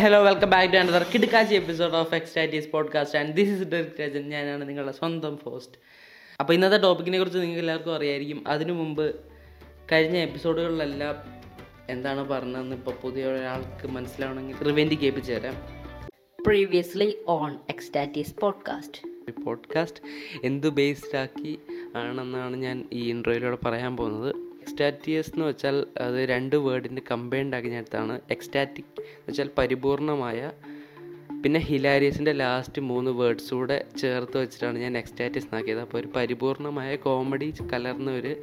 Hello welcome back to another കിടക്കാച്ചി episode of ecstasies podcast and this is Derick Rajan ഞാനാണ് നിങ്ങളുടെ സ്വന്തം host അപ്പോൾ ഇന്നത്തെ ടോപ്പിക്കിനെ കുറിച്ച് നിങ്ങൾക്ക് എല്ലാവർക്കും അറിയായിരിക്കും. അതിനു മുമ്പ് കഴിഞ്ഞ എപ്പിസോഡുകളിലെല്ലാം എന്താണ് പറഞ്ഞതെന്ന് ഇപ്പോൾ പുതിയ ഒരാൾക്ക് മനസ്സിലാവണമെങ്കിൽ റിവെന്റ് കേൾപ്പിച്ചു തരാം. Previously on ecstasies podcast podcast എന്ത് ബേസ്ഡ് ആക്കി ആണെന്നാണ് ഞാൻ ഈ ഇൻട്രോയിലൂടെ പറയാൻ പോകുന്നത്. എക്സ്റ്റാറ്റിയസ് എന്ന് വെച്ചാൽ അത് രണ്ട് വേർഡിന്റെ കമ്പൈൻഡ് ആക്കി ഞാൻ എക്സ്റ്റാറ്റിക് എന്ന് വെച്ചാൽ പരിപൂർണമായ പിന്നെ ഹിലാരിയസിന്റെ ലാസ്റ്റ് മൂന്ന് വേർഡ്സ് കൂടെ ചേർത്ത് വെച്ചിട്ടാണ് ഞാൻ എക്സ്റ്റാറ്റിസ് ആക്കിയത് അപ്പോൾ ഒരു പരിപൂർണമായ കോമഡി കലർന്ന ഒരു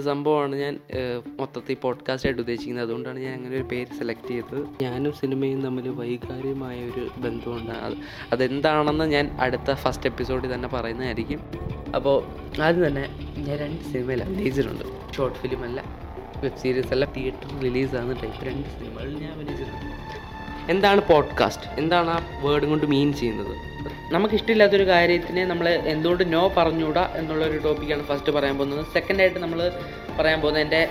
സംഭവമാണ് ഞാൻ മൊത്തത്തിൽ പോഡ്കാസ്റ്റ് ആയിട്ട് ഉദ്ദേശിക്കുന്നത്. അതുകൊണ്ടാണ് ഞാൻ അങ്ങനെ ഒരു പേര് സെലക്ട് ചെയ്തത്. ഞാനും സിനിമയും തമ്മിൽ വൈകാരികമായ ഒരു ബന്ധമുണ്ട്. അത് അതെന്താണെന്ന് ഞാൻ അടുത്ത ഫസ്റ്റ് എപ്പിസോഡിൽ തന്നെ പറയുന്നതായിരിക്കും. അപ്പോൾ ആദ്യം തന്നെ ഞാൻ രണ്ട് സിനിമയിൽ അഭിനയിച്ചിട്ടുണ്ട്. ഷോർട്ട് ഫിലിം അല്ല വെബ് സീരീസ് അല്ല തിയേറ്റർ റിലീസാകുന്ന ടൈപ്പ് രണ്ട് സിനിമകളിൽ ഞാൻ അഭിനയിച്ചിട്ടുണ്ട്. എന്താണ് പോഡ്കാസ്റ്റ് എന്താണ് ആ വേർഡ് കൊണ്ട് മീൻ ചെയ്യുന്നത്? നമുക്കിഷ്ടമില്ലാത്തൊരു കാര്യത്തിനെ നമ്മൾ എന്തുകൊണ്ട് നോ പറഞ്ഞുകൂടാ എന്നുള്ളൊരു ടോപ്പിക്കാണ് ഫസ്റ്റ് പറയാൻ പോകുന്നത്. സെക്കൻഡായിട്ട് നമ്മൾ പറയാൻ പോകുന്നത് എന്റെ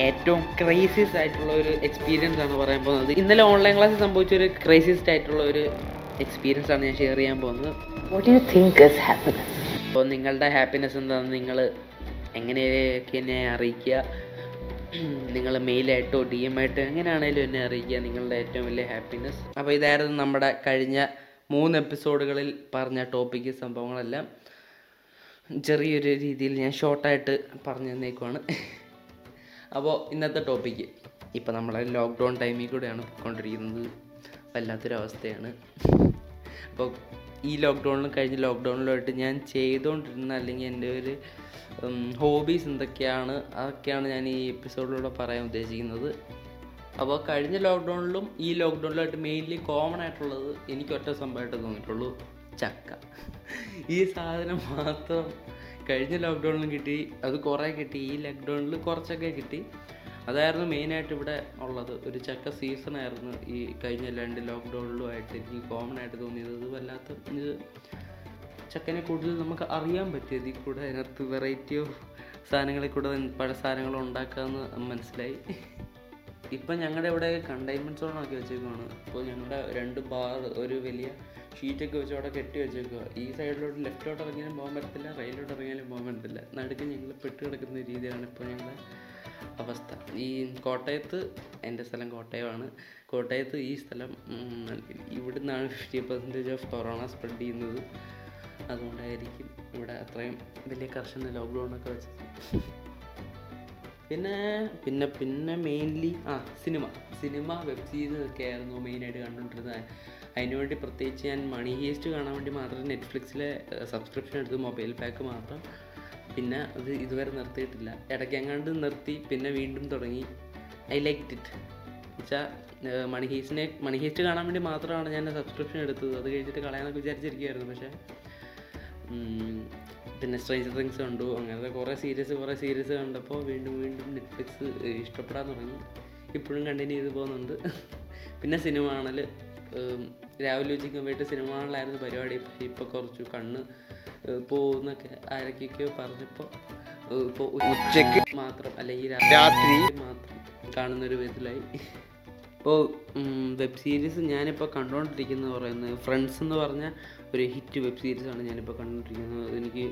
ഏറ്റവും ക്രൈസിസ് ആയിട്ടുള്ള ഒരു എക്സ്പീരിയൻസ് ആണ് പറയാൻ പോകുന്നത്. ഇന്നലെ ഓൺലൈൻ ക്ലാസ്സിൽ സംഭവിച്ച ഒരു ക്രൈസിസ്റ്റ് ആയിട്ടുള്ള ഒരു എക്സ്പീരിയൻസ് ആണ് ഞാൻ ഷെയർ ചെയ്യാൻ പോകുന്നത്. What do you think is happiness? അപ്പോൾ നിങ്ങളുടെ ഹാപ്പിനെസ് എന്താണെന്ന് നിങ്ങൾ എങ്ങനെയൊക്കെ എന്നെ അറിയിക്കുക? നിങ്ങൾ മെയിലായിട്ടോ ഡി എം ആയിട്ടോ എങ്ങനെയാണേലും എന്നെ അറിയിക്കുക. നിങ്ങളുടെ ഏറ്റവും വലിയ ഹാപ്പിനെസ് അപ്പോൾ ഇതായിരുന്നു നമ്മുടെ കഴിഞ്ഞ മൂന്ന് എപ്പിസോഡുകളിൽ പറഞ്ഞ ടോപ്പിക്ക് സംഭവങ്ങളെല്ലാം. ചെറിയൊരു രീതിയിൽ ഞാൻ ഷോർട്ടായിട്ട് പറഞ്ഞു തന്നേക്കുവാണ് അപ്പോൾ ഇന്നത്തെ ടോപ്പിക്ക് ഇപ്പോൾ നമ്മളെ ലോക്ക്ഡൗൺ ടൈമിൽ കൂടെയാണ് പോയിക്കൊണ്ടിരിക്കുന്നത്. വല്ലാത്തൊരവസ്ഥയാണ്. അപ്പോൾ ഈ ലോക്ക്ഡൗണിലും കഴിഞ്ഞ ലോക്ക്ഡൗണിലായിട്ട് ഞാൻ ചെയ്തുകൊണ്ടിരുന്ന അല്ലെങ്കിൽ എന്റെ ഒരു ഹോബീസ് എന്തൊക്കെയാണ് അതൊക്കെയാണ് ഞാൻ ഈ എപ്പിസോഡിലൂടെ പറയാൻ ഉദ്ദേശിക്കുന്നത്. അപ്പോൾ കഴിഞ്ഞ ലോക്ക്ഡൗണിലും ഈ ലോക്ക്ഡൗണിലായിട്ട് മെയിൻലി കോമൺ ആയിട്ടുള്ളത് എനിക്ക് ഒറ്റ സംഭവമായിട്ട് തോന്നിയിട്ടുള്ളൂ ചക്ക. ഈ സാധനം മാത്രം കഴിഞ്ഞ ലോക്ക്ഡൗണിലും കിട്ടി അത് കുറേ കിട്ടി. ഈ ലോക്ക്ഡൗണിൽ കുറച്ചൊക്കെ കിട്ടി. അതായിരുന്നു മെയിനായിട്ട് ഇവിടെ ഉള്ളത്. ഒരു ചക്ക സീസൺ ആയിരുന്നു ഈ കഴിഞ്ഞ രണ്ട് ലോക്ക്ഡൗണിലുമായിട്ട് എനിക്ക് കോമൺ ആയിട്ട് തോന്നിയത്. അത് വല്ലാത്ത ഇത് ചക്കനെ കൂടുതൽ നമുക്ക് അറിയാൻ പറ്റിയത്. ഈ കൂടെ അതിനകത്ത് വെറൈറ്റി ഓഫ് സാധനങ്ങളിൽ കൂടെ പല സാധനങ്ങളും ഉണ്ടാക്കാമെന്ന് മനസ്സിലായി. ഇപ്പം ഞങ്ങളുടെ ഇവിടെ കണ്ടെയ്ൻമെന്റ് സോൺ ആക്കി വെച്ചേക്കുവാണ്. അപ്പോൾ ഞങ്ങളുടെ രണ്ട് ബാർ ഒരു വലിയ ഷീറ്റൊക്കെ വെച്ച് അവിടെ കെട്ടി വെച്ചേക്കുക ഈ സൈഡിലോട്ട് ലെഫ്റ്റിലോട്ട് ഇറങ്ങിയാലും പോകാൻ പറ്റത്തില്ല റൈറ്റിലോട്ട് ഇറങ്ങിയാലും പോകാൻ പറ്റത്തില്ല. നടുക്ക് ഞങ്ങൾ പെട്ട് കിടക്കുന്ന രീതിയാണ് ഇപ്പോൾ ഞങ്ങളുടെ അവസ്ഥ. ഈ കോട്ടയത്ത് എന്റെ സ്ഥലം കോട്ടയമാണ്. കോട്ടയത്ത് ഈ സ്ഥലം ഇവിടുന്നാണ് fifty percentage of corona spread ചെയ്യുന്നത്. അതുകൊണ്ടായിരിക്കും ഇവിടെ അത്രയും വലിയ കർശന ലോക്ക്ഡൗണൊക്കെ വെച്ചത്. പിന്നെ പിന്നെ പിന്നെ മെയിൻലി ആ സിനിമ സിനിമ വെബ് സീരീസ് ഒക്കെ ആയിരുന്നു മെയിനായിട്ട് കണ്ടുകൊണ്ടിരുന്നത്. അതിനുവേണ്ടി പ്രത്യേകിച്ച് ഞാൻ മണി ഹീസ്റ്റ് കാണാൻ വേണ്ടി മാത്രം നെറ്റ്ഫ്ലിക്സിലെ സബ്സ്ക്രിപ്ഷൻ എടുത്ത് മൊബൈൽ പാക്ക് മാത്രം. പിന്നെ അത് ഇതുവരെ നിർത്തിയിട്ടില്ല. ഇടയ്ക്ക് എങ്ങാണ്ട് നിർത്തി പിന്നെ വീണ്ടും തുടങ്ങി. I like it. വെച്ചാൽ മണി ഹീസ്റ്റിനെ മണി ഹീസ്റ്റ് കാണാൻ വേണ്ടി മാത്രമാണ് ഞാൻ സബ്സ്ക്രിപ്ഷൻ എടുത്തത്. അത് കഴിച്ചിട്ട് കളയാനൊക്കെ വിചാരിച്ചിരിക്കുകയായിരുന്നു പക്ഷേ പിന്നെ സ്ട്രേഞ്ചർ തിങ്സ് കണ്ടു. അങ്ങനത്തെ കുറേ സീരീസ് കുറേ സീരീസ് കണ്ടപ്പോൾ വീണ്ടും വീണ്ടും നെറ്റ്ഫ്ലിക്സ് ഇഷ്ടപ്പെടാൻ തുടങ്ങി. ഇപ്പോഴും കണ്ടിന്യൂ ചെയ്ത് പോകുന്നുണ്ട്. പിന്നെ സിനിമ കാണൽ രാവിലെ ഉച്ചയ്ക്ക് പോയിട്ട് സിനിമ കാണലായിരുന്നു പരിപാടി. ഇപ്പോൾ കുറച്ച് കണ്ണ് പോകുന്നൊക്കെ ആരൊക്കെയൊക്കെയോ പറഞ്ഞപ്പോൾ ഇപ്പോൾ ഉച്ചയ്ക്ക് മാത്രം അല്ലെങ്കിൽ രാത്രി മാത്രം കാണുന്നൊരു വിധത്തിലായി. ഇപ്പോൾ വെബ് സീരീസ് ഞാനിപ്പോൾ കണ്ടുകൊണ്ടിരിക്കുന്നത് പറയുന്നത് ഫ്രണ്ട്സ് എന്ന് പറഞ്ഞ ഒരു ഹിറ്റ് വെബ് സീരീസാണ് ഞാനിപ്പോൾ കണ്ടുകൊണ്ടിരിക്കുന്നത് എനിക്ക്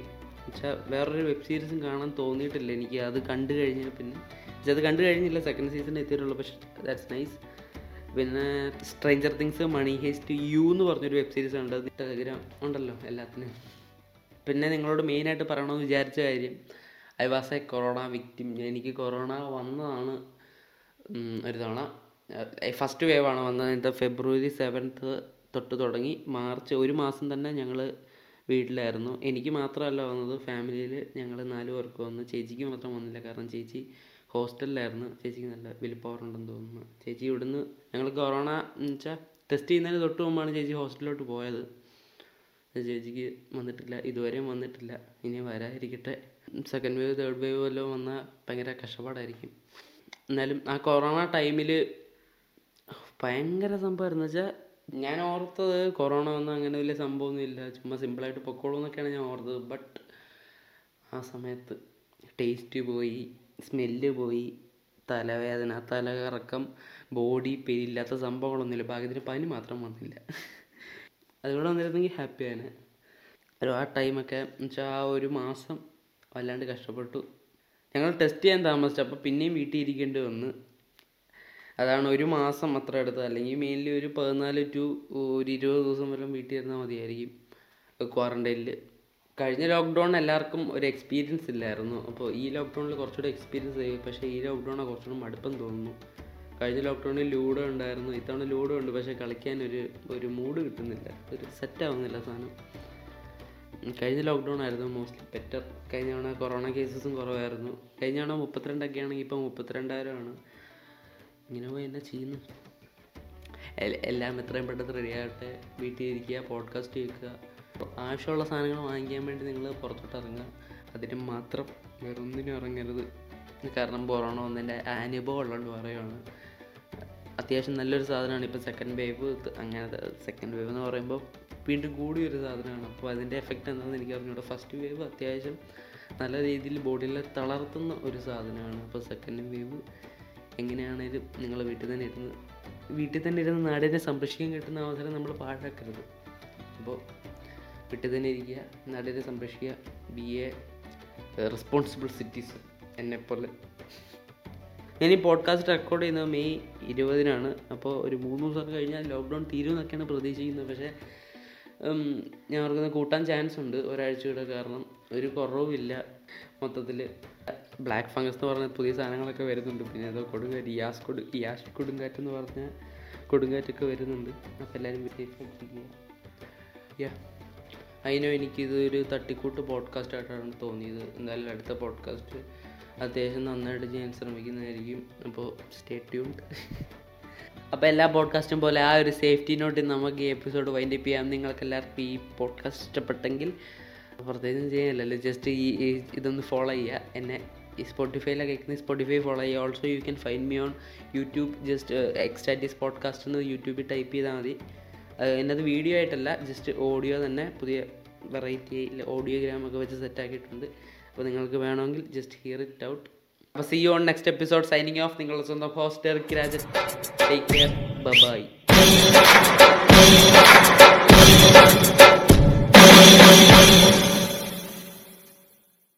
വെച്ചാൽ വേറൊരു വെബ് സീരീസും കാണാൻ തോന്നിയിട്ടില്ല. എനിക്ക് അത് കണ്ടു കഴിഞ്ഞാൽ പിന്നെ പക്ഷെ അത് കണ്ടു കഴിഞ്ഞില്ല. സെക്കൻഡ് സീസൺ എത്തിയിട്ടുള്ളൂ. പക്ഷേ ദാറ്റ്സ് നൈസ് പിന്നെ സ്ട്രേഞ്ചർ തിങ്സ് മണി ഹേസ്റ്റ് യു എന്ന് പറഞ്ഞൊരു വെബ് സീരീസ് ഉണ്ട്. അത് ടെലഗ്രാം ഉണ്ടല്ലോ എല്ലാത്തിനും. പിന്നെ നിങ്ങളോട് മെയിനായിട്ട് പറയണമെന്ന് വിചാരിച്ച കാര്യം I was a corona victim എനിക്ക് കൊറോണ വന്നതാണ് ഒരു തവണ. ഫസ്റ്റ് വേവാണ് വന്നത്. എന്നിട്ട് ഫെബ്രുവരി സെവൻത്ത് തൊട്ട് തുടങ്ങി മാർച്ച് ഒരു മാസം തന്നെ ഞങ്ങൾ വീട്ടിലായിരുന്നു. എനിക്ക് മാത്രമല്ല വന്നത് ഫാമിലിയിൽ ഞങ്ങൾ നാല് പേർക്ക് വന്നു. ചേച്ചിക്ക് മാത്രം വന്നില്ല. കാരണം ചേച്ചി ഹോസ്റ്റലിലായിരുന്നു. ചേച്ചിക്ക് നല്ല വലിയ പവർ ഉണ്ടെന്ന് തോന്നുന്നു. ചേച്ചി ഇവിടുന്ന് ഞങ്ങൾ കൊറോണ എന്ന് വെച്ചാൽ ടെസ്റ്റ് ചെയ്യുന്നതിന് തൊട്ട് മുമ്പാണ് ചേച്ചി ഹോസ്റ്റലിലോട്ട് പോയത്. ചേച്ചിക്ക് വന്നിട്ടില്ല ഇതുവരെയും വന്നിട്ടില്ല. ഇനി വരാതിരിക്കട്ടെ. സെക്കൻഡ് വേവ് തേർഡ് വേവ് വല്ലതും വന്നാൽ ഭയങ്കര കഷ്ടപ്പാടായിരിക്കും. എന്നാലും ആ കൊറോണ ടൈമിൽ ഭയങ്കര സംഭവമായിരുന്നു വെച്ചാൽ ഞാൻ ഓർത്തത് കൊറോണ വന്ന അങ്ങനെ വലിയ സംഭവമൊന്നുമില്ല. ചുമ്മാ സിമ്പിളായിട്ട് പൊക്കോളൂ എന്നൊക്കെയാണ് ഞാൻ ഓർത്തത്. ബട്ട് ആ സമയത്ത് ടേസ്റ്റ് പോയി സ്മെല്ല് പോയി തലവേദന തലകറക്കം ബോഡി പെയിൻ ഇല്ലാത്ത സംഭവങ്ങളൊന്നുമില്ല. ഭാഗ്യത്തിന് പനി മാത്രം വന്നില്ല. അതുകൂടെ വന്നിരുന്നെങ്കിൽ ഹാപ്പി ഹാപ്പിയാണ് ഒരു ആ ടൈമൊക്കെ എന്നുവെച്ചാൽ ആ ഒരു മാസം വല്ലാണ്ട് കഷ്ടപ്പെട്ടു. ഞങ്ങൾ ടെസ്റ്റ് ചെയ്യാൻ താമസിച്ചു. അപ്പോൾ പിന്നെയും വീട്ടിൽ ഇരിക്കേണ്ടി വന്ന്. അതാണ് ഒരു മാസം അത്ര എടുത്തത് അല്ലെങ്കിൽ മെയിൻലി ഒരു പതിനാല് ടു ഒരു ഇരുപത് ദിവസം വരെ വീട്ടിൽ ഇരുന്നാൽ മതിയായിരിക്കും ക്വാറന്റൈനിൽ കഴിഞ്ഞ ലോക്ക്ഡൗൺ എല്ലാവർക്കും ഒരു എക്സ്പീരിയൻസ് ഇല്ലായിരുന്നു. അപ്പോൾ ഈ ലോക്ക്ഡൗണിൽ കുറച്ചുകൂടെ എക്സ്പീരിയൻസ് ആയി. പക്ഷേ ഈ ലോക്ക്ഡൗണിൽ കുറച്ചുകൂടെ മടുപ്പം തോന്നുന്നു. കഴിഞ്ഞ ലോക്ക്ഡൗണിൽ ലൂഡോ ഉണ്ടായിരുന്നു. ഇത്തവണ ലൂഡോ ഉണ്ട്. പക്ഷേ കളിക്കാൻ ഒരു ഒരു മൂഡ് കിട്ടുന്നില്ല. ഒരു സെറ്റ് ആവുന്നില്ല സാധനം കഴിഞ്ഞ ലോക്ക്ഡൗൺ ആയിരുന്നു മോസ്റ്റ്ലി ബെറ്റർ കഴിഞ്ഞ തവണ കൊറോണ കേസസും കുറവായിരുന്നു. കഴിഞ്ഞ തവണ മുപ്പത്തിരണ്ടൊക്കെ ആണെങ്കിൽ ഇപ്പോൾ മുപ്പത്തിരണ്ടായിരമാണ് ഇങ്ങനെ പോയി എന്നാ ചെയ്യുന്നു? എല്ലാം എത്രയും പെട്ടെന്ന് റെഡി ആകട്ടെ. വീട്ടിൽ ഇരിക്കുക പോഡ്കാസ്റ്റ് കേൾക്കുക. ആവശ്യമുള്ള സാധനങ്ങൾ വാങ്ങിക്കാൻ വേണ്ടി നിങ്ങൾ പുറത്തോട്ട് ഇറങ്ങുക. അതിന് മാത്രം വേറൊന്നിനും ഇറങ്ങരുത്. കാരണം കൊറോണ വന്നതിന്റെ അനുഭവം ഉള്ളതുകൊണ്ട് പറയുവാണ്. അത്യാവശ്യം നല്ലൊരു സാധനമാണ്. ഇപ്പോൾ സെക്കൻഡ് വേവ് അങ്ങനെ സെക്കൻഡ് വേവ് എന്ന് പറയുമ്പോൾ വീണ്ടും കൂടിയൊരു സാധനമാണ്. അപ്പോൾ അതിന്റെ എഫക്റ്റ് എന്താണെന്ന് എനിക്ക് അറിഞ്ഞൂടെ. ഫസ്റ്റ് വേവ് അത്യാവശ്യം നല്ല രീതിയിൽ ബോഡിയിലെ തളർത്തുന്ന ഒരു സാധനമാണ്. അപ്പോൾ സെക്കൻഡ് വേവ് എങ്ങനെയാണേലും നിങ്ങൾ വീട്ടിൽ തന്നെ ഇരുന്ന് വീട്ടിൽ തന്നെ ഇരുന്ന് നാടിനെ സംരക്ഷിക്കാൻ കിട്ടുന്ന അവസരം നമ്മൾ പാഴാക്കരുത്. അപ്പോൾ വീട്ടിൽ തന്നെ ഇരിക്കുക നാടിനെ സംരക്ഷിക്കുക ബി എ റെസ്പോൺസിബിൾ സിറ്റീസൺ എന്നെപ്പോലെ ഈ പോഡ്കാസ്റ്റ് റെക്കോർഡ് ചെയ്യുന്നത് മെയ് ഇരുപതിനാണ്. അപ്പോൾ ഒരു മൂന്ന് ദിവസം കഴിഞ്ഞാൽ ലോക്ക്ഡൗൺ തീരുമെന്നൊക്കെയാണ് പ്രതീക്ഷിക്കുന്നത്. പക്ഷേ ഞാൻ ഓർക്കുന്നത് കൂട്ടാൻ ചാൻസ് ഉണ്ട് ഒരാഴ്ച ഒരാഴ്ചയുടെ കാരണം. ഒരു കുറവുമില്ല മൊത്തത്തിൽ. ബ്ലാക്ക് ഫംഗസ് എന്ന് പറഞ്ഞ പുതിയ സാധനങ്ങളൊക്കെ വരുന്നുണ്ട്. പിന്നെ അതോ കൊടുങ്കാറ്റ് ഇയാസ് കൊടു ഇയാസ് കൊടുങ്കാറ്റ് എന്ന് പറഞ്ഞ കൊടുങ്കാറ്റൊക്കെ വരുന്നുണ്ട്. അപ്പോൾ എല്ലാവരും യാ അതിനോ എനിക്കിതൊരു തട്ടിക്കൂട്ട് പോഡ്കാസ്റ്റ് ആയിട്ടാണ് തോന്നിയത്. എന്തായാലും അടുത്ത പോഡ്കാസ്റ്റ് അത്യാവശ്യം നന്നായിട്ട് ചെയ്യാൻ ശ്രമിക്കുന്നതായിരിക്കും. അപ്പോൾ സ്റ്റേ ട്യൂൺഡ് അപ്പോൾ എല്ലാ പോഡ്കാസ്റ്റും പോലെ ആ ഒരു സേഫ്റ്റി നോട്ടിൽ നമുക്ക് ഈ എപ്പിസോഡ് വൈൻഡപ്പ് ചെയ്യാം. നിങ്ങൾക്ക് എല്ലാവർക്കും ഈ പോഡ്കാസ്റ്റ് ഇഷ്ടപ്പെട്ടെങ്കിൽ പ്രത്യേകിച്ചും ചെയ്യാനില്ലല്ലോ. ജസ്റ്റ് ഈ ഇതൊന്ന് ഫോളോ ചെയ്യുക. എന്നെ ഈ സ്പോട്ടിഫൈയിലൊക്കെ കേൾക്കുന്ന സ്പോട്ടിഫൈ ഫോളോ ചെയ്യുക. Also you can find me on YouTube just ecstatics podcast എന്ന് യൂട്യൂബിൽ ടൈപ്പ് ചെയ്താൽ മതി. എന്നത് വീഡിയോ ആയിട്ടല്ല ജസ്റ്റ് ഓഡിയോ തന്നെ. പുതിയ വെറൈറ്റി ഓഡിയോഗ്രാം ഒക്കെ വെച്ച് സെറ്റ് ആക്കിയിട്ടുണ്ട്. അപ്പോൾ നിങ്ങൾക്ക് വേണമെങ്കിൽ ജസ്റ്റ് ഹിയർ ഇറ്റ് ഔട്ട് അപ്പോൾ see on next episode signing off നിങ്ങളുടെ സ്വന്തം host Rajan take care bye